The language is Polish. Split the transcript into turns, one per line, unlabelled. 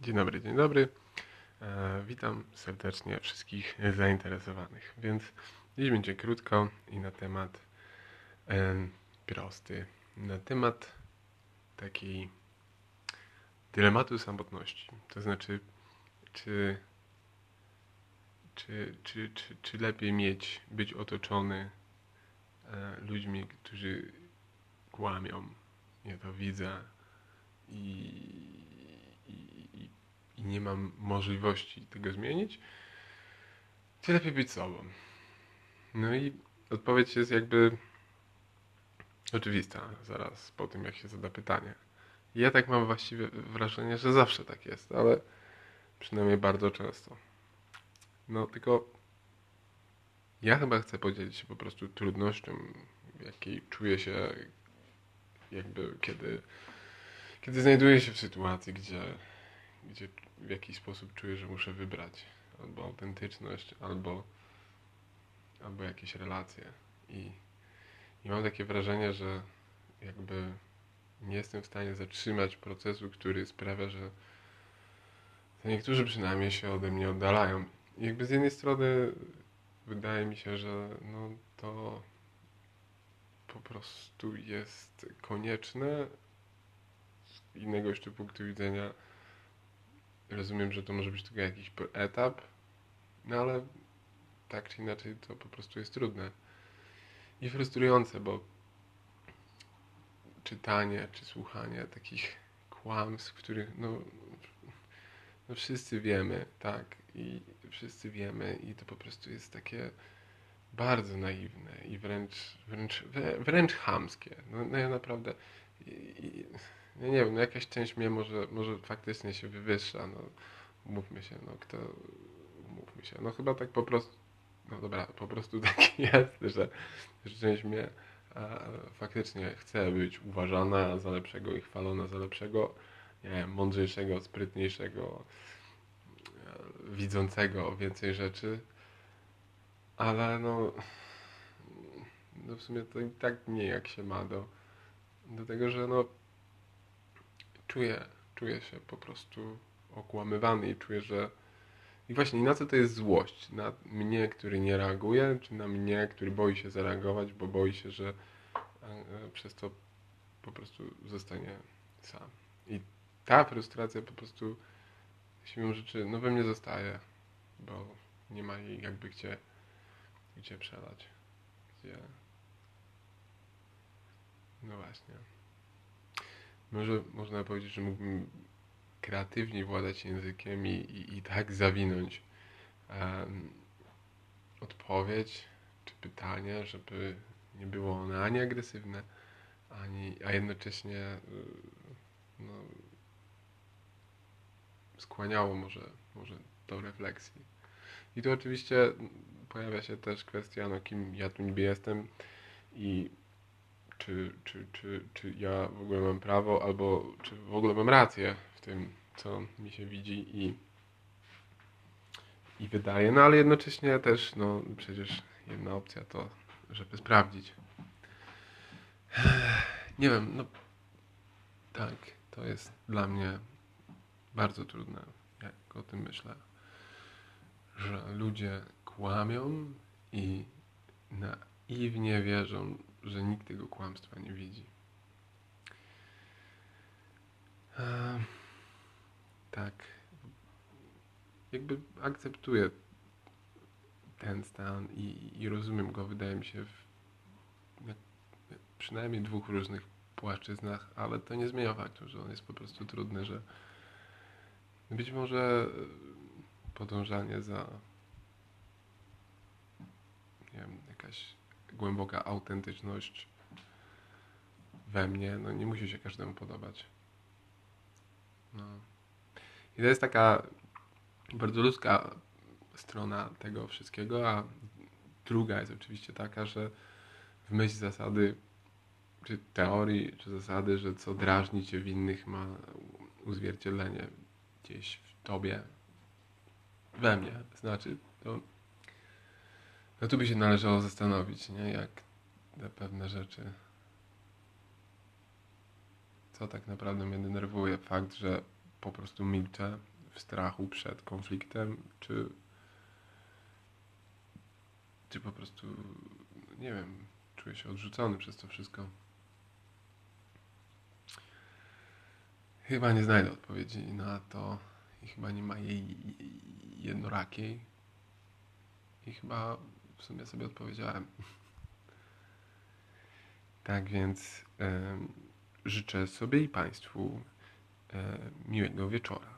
Dzień dobry, dzień dobry. E, witam serdecznie wszystkich zainteresowanych. Więc dziś będzie krótko i na temat e, prosty. Na temat takiej dylematu samotności. To znaczy, czy, czy, czy, czy, czy lepiej mieć, być otoczony e, ludźmi, którzy kłamią. Ja to widzę i i nie mam możliwości tego zmienić, to lepiej być sobą. No i odpowiedź jest jakby oczywista zaraz po tym, jak się zada pytanie. Ja tak mam właściwie wrażenie, że zawsze tak jest, ale przynajmniej bardzo często. No tylko ja chyba chcę podzielić się po prostu trudnością, jakiej czuję się jakby kiedy, kiedy znajduję się w sytuacji, gdzie, gdzie w jakiś sposób czuję, że muszę wybrać albo autentyczność, albo, albo jakieś relacje. I, I mam takie wrażenie, że jakby nie jestem w stanie zatrzymać procesu, który sprawia, że niektórzy przynajmniej się ode mnie oddalają. I jakby z jednej strony wydaje mi się, że no to po prostu jest konieczne z innego jeszcze punktu widzenia Rozumiem, że to może być tylko jakiś etap, no ale tak czy inaczej to po prostu jest trudne i frustrujące, bo czytanie czy słuchanie takich kłamstw, których no, no wszyscy wiemy, tak, i wszyscy wiemy i to po prostu jest takie bardzo naiwne i wręcz, wręcz, wręcz chamskie. No, no ja naprawdę i, i, ja nie wiem, no jakaś część mnie może, może faktycznie się wywyższa, no. Mówmy się, no kto, mówmy się, no chyba tak po prostu, no dobra, po prostu tak jest, że, że część mnie a, faktycznie chce być uważana za lepszego i chwalona za lepszego, nie wiem, mądrzejszego, sprytniejszego, widzącego więcej rzeczy, ale no, no w sumie to i tak nie jak się ma do, do tego, że no czuję, czuję się po prostu okłamywany i czuję, że i właśnie na co to jest złość? Na mnie, który nie reaguje, czy na mnie, który boi się zareagować, bo boi się, że e, e, przez to po prostu zostanie sam. I ta frustracja po prostu siłą rzeczy, no we mnie zostaje, bo nie ma jej jakby gdzie, gdzie przelać. Gdzie... No właśnie. Może można powiedzieć, że mógłbym kreatywniej władać językiem i, i, i tak zawinąć um, odpowiedź czy pytanie, żeby nie było one ani agresywne, ani, a jednocześnie y, no, skłaniało może, może do refleksji. I tu oczywiście pojawia się też kwestia, no kim ja tu niby jestem i czy, czy, czy, czy ja w ogóle mam prawo, albo czy w ogóle mam rację w tym, co mi się widzi i, i wydaje. No ale jednocześnie też, no przecież jedna opcja to, żeby sprawdzić. Nie wiem, no tak, to jest dla mnie bardzo trudne, jak o tym myślę, że ludzie kłamią i naiwnie wierzą, że nikt tego kłamstwa nie widzi. E, tak. Jakby akceptuję ten stan i, i rozumiem go, wydaje mi się, w przynajmniej dwóch różnych płaszczyznach, ale to nie zmienia faktu, że on jest po prostu trudny, że być może podążanie za nie wiem, jakaś głęboka autentyczność we mnie, no nie musi się każdemu podobać. No. I to jest taka bardzo ludzka strona tego wszystkiego, a druga jest oczywiście taka, że w myśl zasady, czy teorii, czy zasady, że co drażni cię w innych ma uzwierciedlenie gdzieś w tobie, we mnie. Znaczy, to no tu by się należało zastanowić, nie? Jak te pewne rzeczy. Co tak naprawdę mnie denerwuje? Fakt, że po prostu milczę w strachu przed konfliktem, czy, czy po prostu, nie wiem, czuję się odrzucony przez to wszystko. Chyba nie znajdę odpowiedzi na to i chyba nie ma jej jednorakiej. I chyba w sumie sobie odpowiedziałem. Tak więc życzę sobie i Państwu miłego wieczora.